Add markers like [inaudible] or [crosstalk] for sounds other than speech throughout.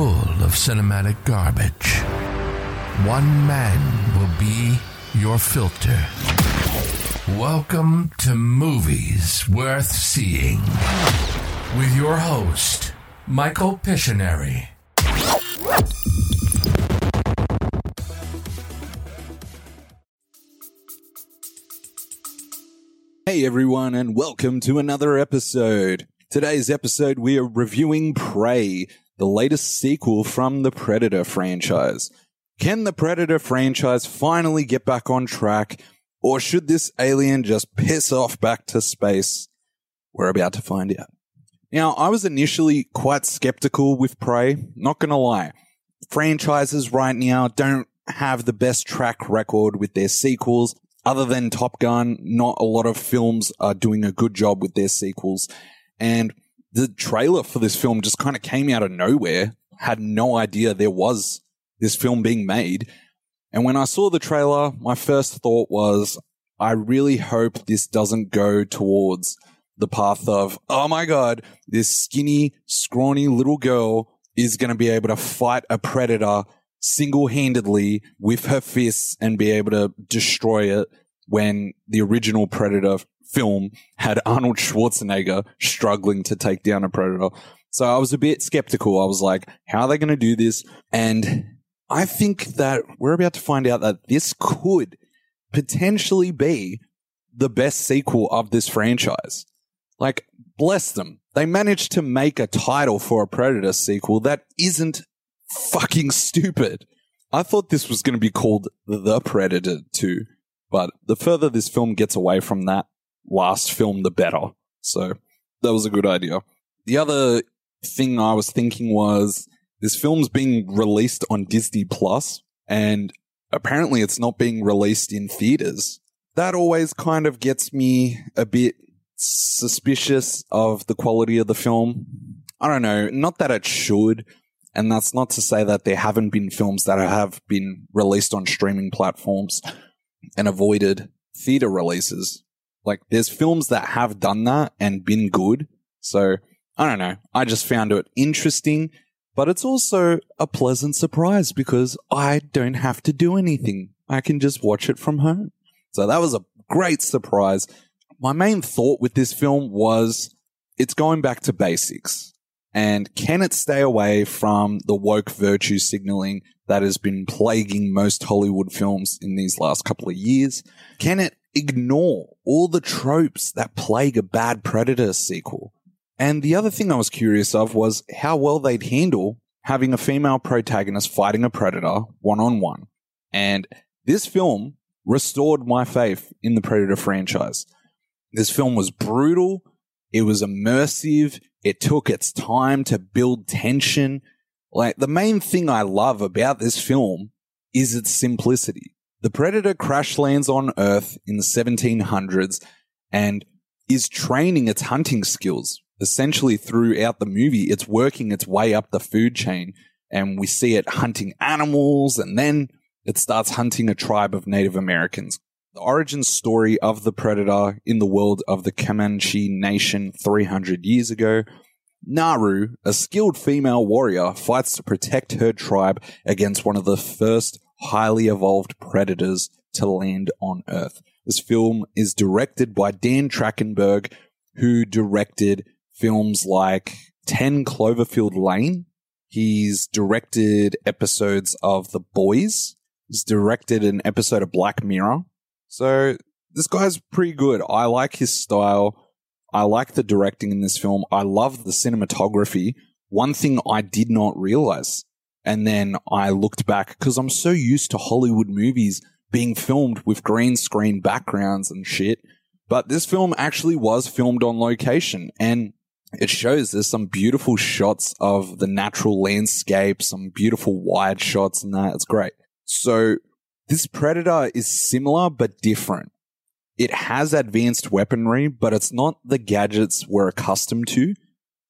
full of cinematic garbage. One man will be your filter. Welcome to Movies Worth Seeing with your host, Michael Piscineri. Hey everyone, and welcome to another episode. Today's episode, we are reviewing Prey, the latest sequel from the Predator franchise. Can the Predator franchise finally get back on track, or should this alien just piss off back to space? We're about to find out. Now, I was initially quite skeptical with Prey, not gonna lie. Franchises right now don't have the best track record with their sequels. Other than Top Gun, not a lot of films are doing a good job with their sequels. And the trailer for this film just kind of came out of nowhere. Had no idea there was this film being made. And when I saw the trailer, my first thought was, I really hope this doesn't go towards the path of, oh my God, this skinny, scrawny little girl is going to be able to fight a predator single handedly with her fists and be able to destroy it when the original Predator film had Arnold Schwarzenegger struggling to take down a predator. So I was a bit skeptical. I was like, how are they going to do this? And I think that we're about to find out that this could potentially be the best sequel of this franchise. Like, bless them. They managed to make a title for a Predator sequel that isn't fucking stupid. I thought this was going to be called The Predator 2, but the further this film gets away from that last film, the better. So that was a good idea. The other thing I was thinking was this film's being released on Disney Plus, and apparently it's not being released in theaters. That always kind of gets me a bit suspicious of the quality of the film. I don't know, not that it should, and that's not to say that there haven't been films that have been released on streaming platforms and avoided theater releases. Like there's films that have done that and been good. So I don't know. I just found it interesting, but it's also a pleasant surprise because I don't have to do anything. I can just watch it from home. So that was a great surprise. My main thought with this film was it's going back to basics. And can it stay away from the woke virtue signaling that has been plaguing most Hollywood films in these last couple of years? Can it ignore all the tropes that plague a bad Predator sequel? And the other thing I was curious of was how well they'd handle having a female protagonist fighting a Predator one on one. And this film restored my faith in the Predator franchise. This film was brutal. It was immersive. It took its time to build tension. Like the main thing I love about this film is its simplicity. The Predator crash lands on Earth in the 1700s and is training its hunting skills. Essentially throughout the movie, it's working its way up the food chain and we see it hunting animals and then it starts hunting a tribe of Native Americans. The origin story of the Predator in the world of the Comanche Nation 300 years ago. Naru, a skilled female warrior, fights to protect her tribe against one of the first highly evolved predators to land on Earth. This film is directed by Dan Trachtenberg, who directed films like 10 Cloverfield Lane. He's directed episodes of The Boys. He's directed an episode of Black Mirror. So this guy's pretty good. I like his style. I like the directing in this film. I love the cinematography. One thing I did not realize, and then I looked back because I'm so used to Hollywood movies being filmed with green screen backgrounds and shit. But this film actually was filmed on location and it shows there's some beautiful shots of the natural landscape, some beautiful wide shots and that. It's great. So this Predator is similar but different. It has advanced weaponry, but it's not the gadgets we're accustomed to.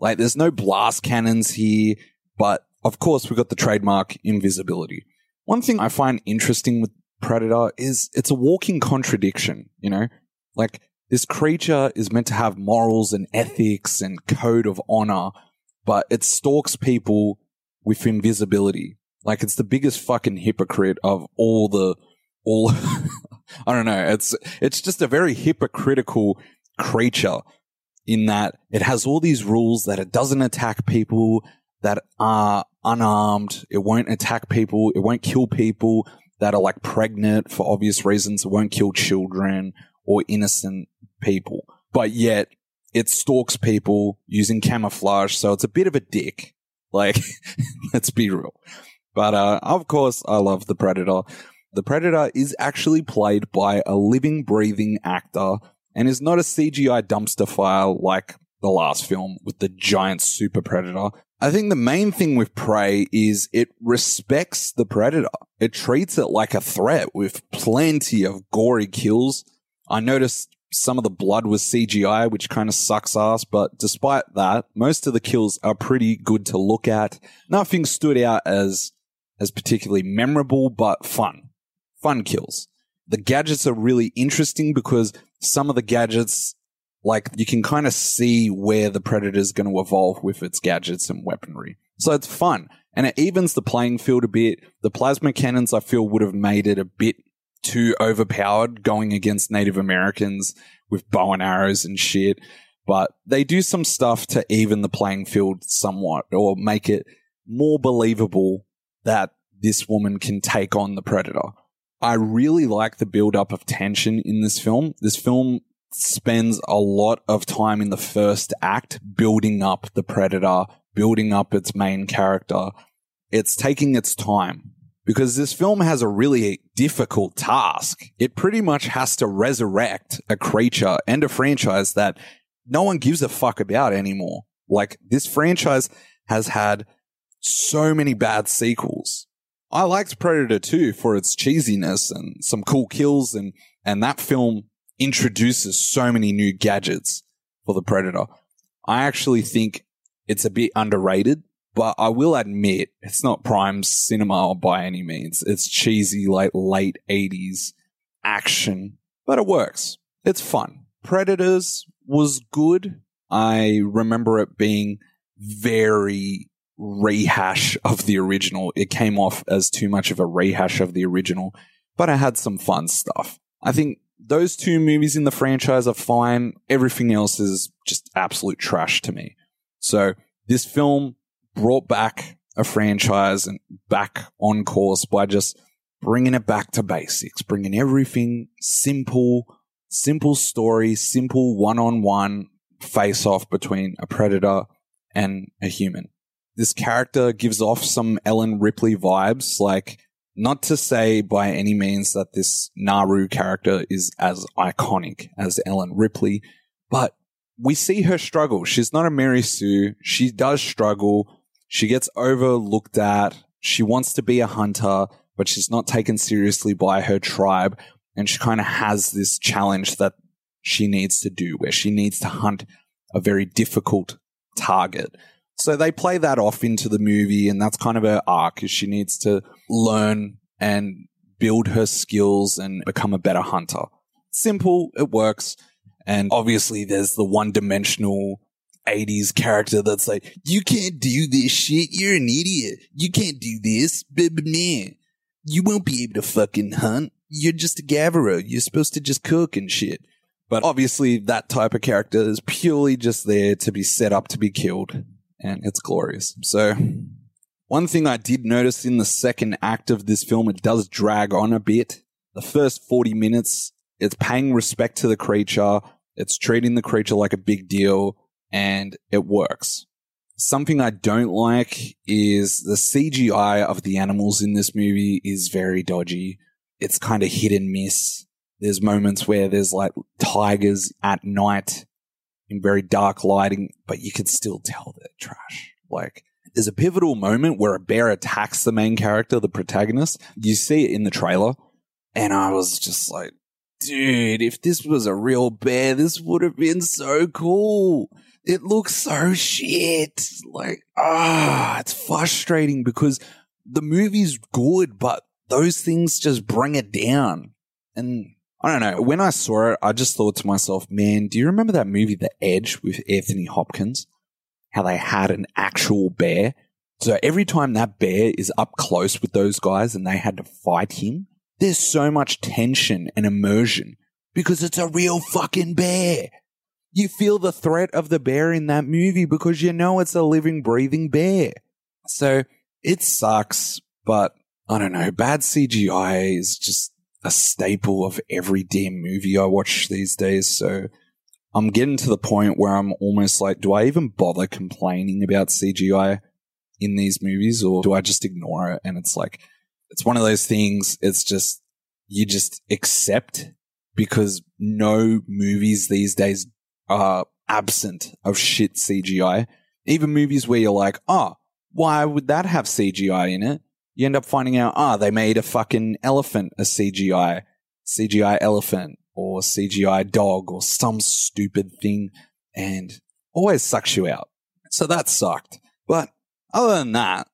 Like, there's no blast cannons here, but of course, we've got the trademark invisibility. One thing I find interesting with Predator is it's a walking contradiction, you know? Like, this creature is meant to have morals and ethics and code of honor, but it stalks people with invisibility. Like it's the biggest fucking hypocrite of all the all [laughs] I don't know. It's it's just a very hypocritical creature in that it has all these rules that it doesn't attack people that are unarmed. It won't attack people. It won't kill people that are like pregnant for obvious reasons. It won't kill children or innocent people. But yet it stalks people using camouflage. So it's a bit of a dick. Like, [laughs] let's be real. But, uh, of course, I love the Predator. The Predator is actually played by a living, breathing actor and is not a CGI dumpster fire like the last film with the giant super predator. I think the main thing with Prey is it respects the predator. It treats it like a threat with plenty of gory kills. I noticed some of the blood was CGI, which kind of sucks ass, but despite that, most of the kills are pretty good to look at. Nothing stood out as as particularly memorable, but fun. Fun kills. The gadgets are really interesting because some of the gadgets, like you can kind of see where the predator is going to evolve with its gadgets and weaponry. So it's fun and it evens the playing field a bit. The plasma cannons, I feel, would have made it a bit too overpowered going against Native Americans with bow and arrows and shit. But they do some stuff to even the playing field somewhat or make it more believable that this woman can take on the predator. I really like the build up of tension in this film. This film spends a lot of time in the first act building up the predator, building up its main character. It's taking its time because this film has a really difficult task. It pretty much has to resurrect a creature and a franchise that no one gives a fuck about anymore. Like this franchise has had so many bad sequels. I liked Predator 2 for its cheesiness and some cool kills and, and that film introduces so many new gadgets for the Predator. I actually think it's a bit underrated, but I will admit it's not prime cinema by any means. It's cheesy, like late 80s action, but it works. It's fun. Predators was good. I remember it being very rehash of the original. It came off as too much of a rehash of the original, but it had some fun stuff. I think those two movies in the franchise are fine. Everything else is just absolute trash to me. So this film brought back a franchise and back on course by just bringing it back to basics, bringing everything simple, simple story, simple one on one face off between a predator and a human this character gives off some Ellen Ripley vibes. Like, not to say by any means that this Naru character is as iconic as Ellen Ripley, but we see her struggle. She's not a Mary Sue. She does struggle. She gets overlooked at. She wants to be a hunter, but she's not taken seriously by her tribe. And she kind of has this challenge that she needs to do where she needs to hunt a very difficult target. So they play that off into the movie, and that's kind of her arc is she needs to learn and build her skills and become a better hunter. Simple, it works. And obviously there's the one dimensional 80s character that's like, you can't do this shit. You're an idiot. You can't do this. Man, you won't be able to fucking hunt. You're just a gatherer. You're supposed to just cook and shit. But obviously that type of character is purely just there to be set up to be killed and it's glorious. So, one thing I did notice in the second act of this film, it does drag on a bit. The first 40 minutes, it's paying respect to the creature, it's treating the creature like a big deal, and it works. Something I don't like is the CGI of the animals in this movie is very dodgy. It's kind of hit and miss. There's moments where there's like tigers at night in very dark lighting, but you can still tell they're trash. Like, there's a pivotal moment where a bear attacks the main character, the protagonist. You see it in the trailer, and I was just like, dude, if this was a real bear, this would have been so cool. It looks so shit. Like, ah, it's frustrating because the movie's good, but those things just bring it down. And I don't know. When I saw it, I just thought to myself, man, do you remember that movie, The Edge, with Anthony Hopkins? How they had an actual bear So every time that bear is up close with those guys and they had to fight him, there's so much tension and immersion because it's a real fucking bear. You feel the threat of the bear in that movie because you know it's a living, breathing bear. So it sucks, but I don't know. Bad CGI is just a staple of every damn movie I watch these days. So I'm getting to the point where I'm almost like, do I even bother complaining about CGI in these movies or do I just ignore it? And it's like, it's one of those things. It's just, you just accept because no movies these days are absent of shit CGI. Even movies where you're like, oh, why would that have CGI in it? You end up finding out, ah, oh, they made a fucking elephant a CGI, CGI elephant or CGI dog or some stupid thing and always sucks you out. So that sucked. But other than that,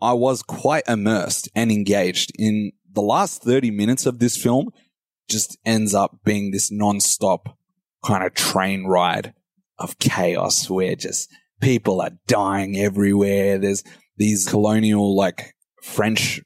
I was quite immersed and engaged in the last 30 minutes of this film just ends up being this non-stop kind of train ride of chaos where just people are dying everywhere. There's these colonial, like French,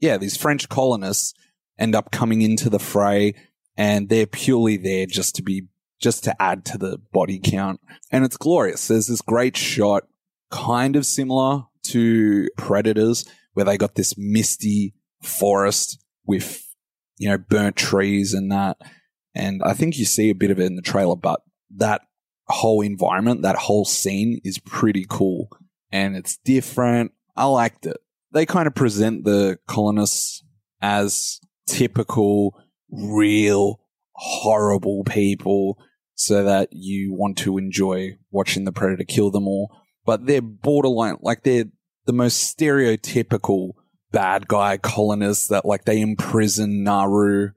yeah, these French colonists end up coming into the fray and they're purely there just to be, just to add to the body count. And it's glorious. There's this great shot, kind of similar to Predators, where they got this misty forest with, you know, burnt trees and that. And I think you see a bit of it in the trailer, but that whole environment, that whole scene is pretty cool and it's different. I liked it. They kind of present the colonists as typical, real, horrible people so that you want to enjoy watching the predator kill them all. But they're borderline, like they're the most stereotypical bad guy colonists that like they imprison Naru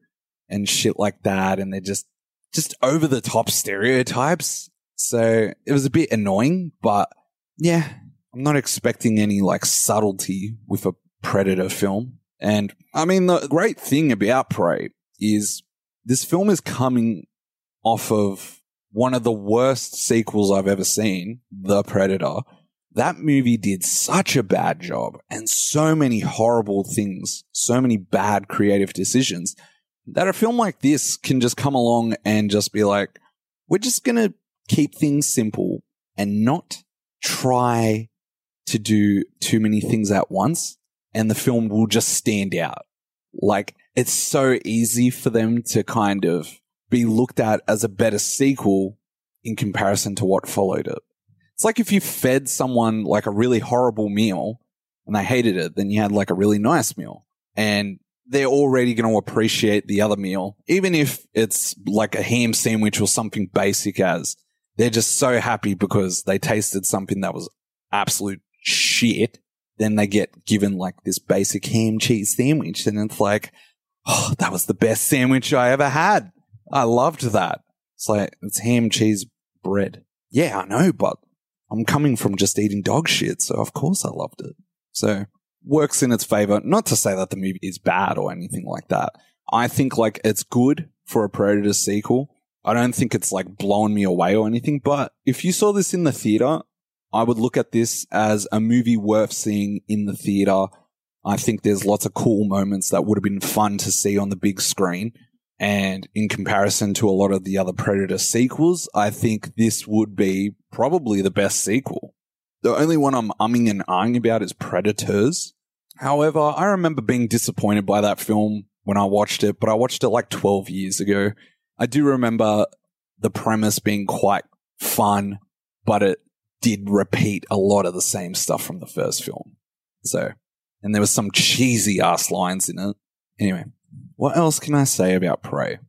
and shit like that. And they're just, just over the top stereotypes. So it was a bit annoying, but yeah, I'm not expecting any like subtlety with a Predator film. And I mean, the great thing about Prey is this film is coming off of one of the worst sequels I've ever seen, The Predator. That movie did such a bad job and so many horrible things, so many bad creative decisions that a film like this can just come along and just be like, we're just going to keep things simple and not try to do too many things at once. And the film will just stand out. Like it's so easy for them to kind of be looked at as a better sequel in comparison to what followed it. It's like if you fed someone like a really horrible meal and they hated it, then you had like a really nice meal and they're already going to appreciate the other meal, even if it's like a ham sandwich or something basic as they're just so happy because they tasted something that was absolute shit. Then they get given like this basic ham cheese sandwich and it's like, oh, that was the best sandwich I ever had. I loved that. It's like, it's ham cheese bread. Yeah, I know, but I'm coming from just eating dog shit, so of course I loved it. So works in its favor. Not to say that the movie is bad or anything like that. I think like it's good for a Predator sequel. I don't think it's like blowing me away or anything, but if you saw this in the theater, I would look at this as a movie worth seeing in the theater. I think there's lots of cool moments that would have been fun to see on the big screen. And in comparison to a lot of the other Predator sequels, I think this would be probably the best sequel. The only one I'm umming and ahhing about is Predators. However, I remember being disappointed by that film when I watched it, but I watched it like 12 years ago. I do remember the premise being quite fun, but it did repeat a lot of the same stuff from the first film. So, and there was some cheesy ass lines in it. Anyway, what else can I say about Prey?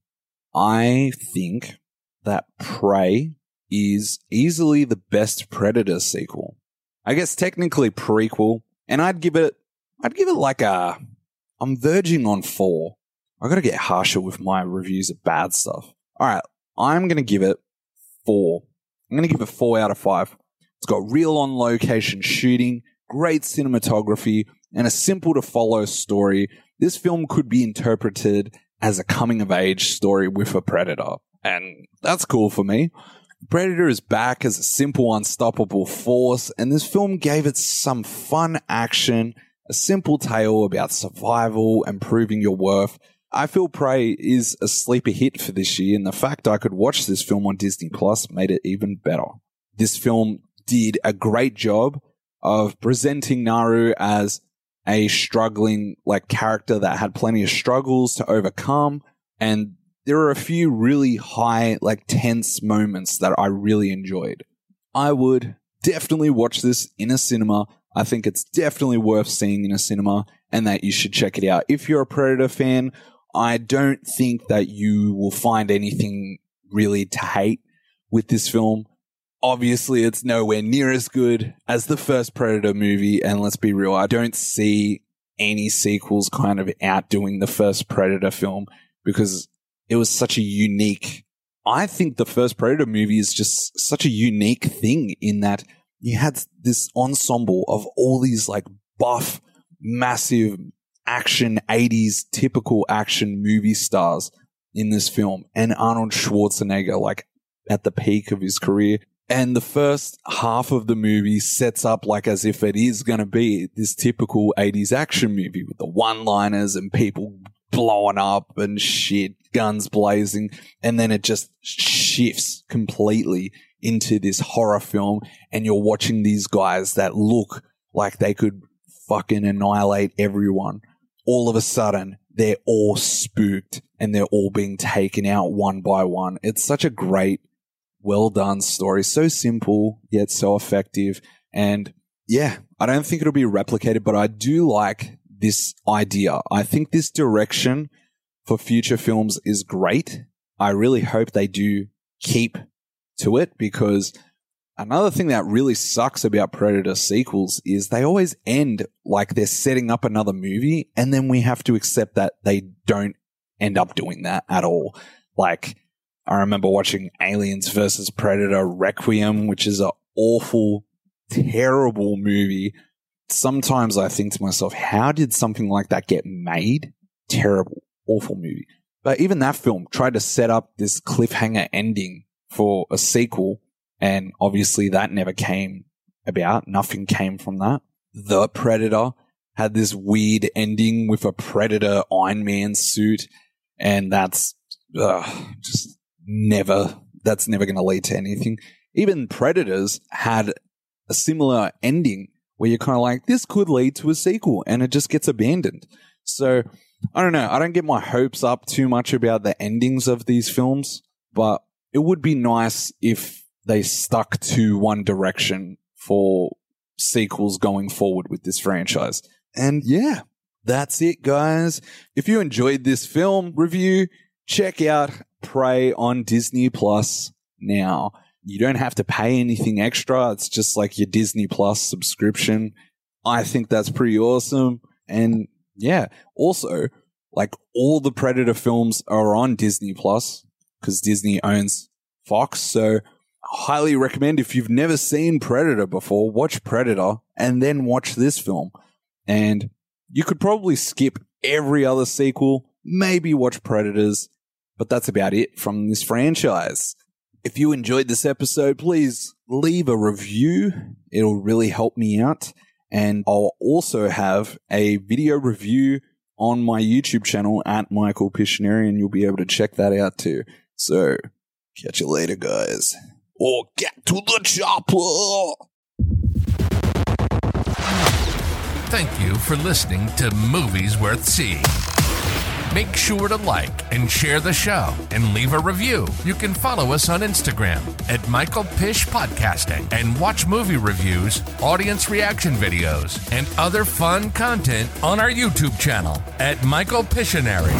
I think that Prey is easily the best Predator sequel. I guess technically prequel, and I'd give it, I'd give it like a, I'm verging on four. I gotta get harsher with my reviews of bad stuff. Alright, I'm gonna give it four. I'm gonna give it four out of five. It's got real on location shooting, great cinematography, and a simple to follow story this film could be interpreted as a coming of age story with a predator. And that's cool for me. Predator is back as a simple, unstoppable force, and this film gave it some fun action, a simple tale about survival and proving your worth. I feel Prey is a sleeper hit for this year, and the fact I could watch this film on Disney Plus made it even better. This film did a great job of presenting Naru as a struggling like character that had plenty of struggles to overcome and there are a few really high, like tense moments that I really enjoyed. I would definitely watch this in a cinema. I think it's definitely worth seeing in a cinema and that you should check it out. If you're a Predator fan, I don't think that you will find anything really to hate with this film. Obviously, it's nowhere near as good as the first Predator movie. And let's be real, I don't see any sequels kind of outdoing the first Predator film because it was such a unique. I think the first Predator movie is just such a unique thing in that you had this ensemble of all these like buff, massive action 80s typical action movie stars in this film and Arnold Schwarzenegger like at the peak of his career. And the first half of the movie sets up like as if it is going to be this typical 80s action movie with the one liners and people blowing up and shit, guns blazing, and then it just shifts completely into this horror film and you're watching these guys that look like they could fucking annihilate everyone. All of a sudden, they're all spooked and they're all being taken out one by one. It's such a great, well done story. So simple, yet so effective. And yeah, I don't think it'll be replicated, but I do like this idea. I think this direction for future films is great. I really hope they do keep to it because another thing that really sucks about Predator sequels is they always end like they're setting up another movie and then we have to accept that they don't end up doing that at all. Like I remember watching Aliens versus Predator Requiem, which is an awful, terrible movie sometimes I think to myself, how did something like that get made? Terrible, awful movie. But even that film tried to set up this cliffhanger ending for a sequel, and obviously that never came about. Nothing came from that. The Predator had this weird ending with a Predator Iron Man suit, and that's uh, just never, that's never going to lead to anything. Even Predators had a similar ending where you're kind of like, this could lead to a sequel and it just gets abandoned. So I don't know. I don't get my hopes up too much about the endings of these films, but it would be nice if they stuck to one direction for sequels going forward with this franchise. And yeah, that's it, guys. If you enjoyed this film review, check out Prey on Disney Plus now. You don't have to pay anything extra. It's just like your Disney Plus subscription. I think that's pretty awesome. And yeah, also, like all the Predator films are on Disney Plus because Disney owns Fox. So highly recommend if you've never seen Predator before, watch Predator and then watch this film. And you could probably skip every other sequel, maybe watch Predators, but that's about it from this franchise. If you enjoyed this episode, please leave a review. It'll really help me out. And I'll also have a video review on my YouTube channel at Michael Piscineri, and you'll be able to check that out too. So, catch you later, guys. Or get to the chopper! Thank you for listening to Movies Worth Seeing. Make sure to like and share the show and leave a review. You can follow us on Instagram at Michael Pish Podcasting and watch movie reviews, audience reaction videos, and other fun content on our YouTube channel at Michael Piscineri.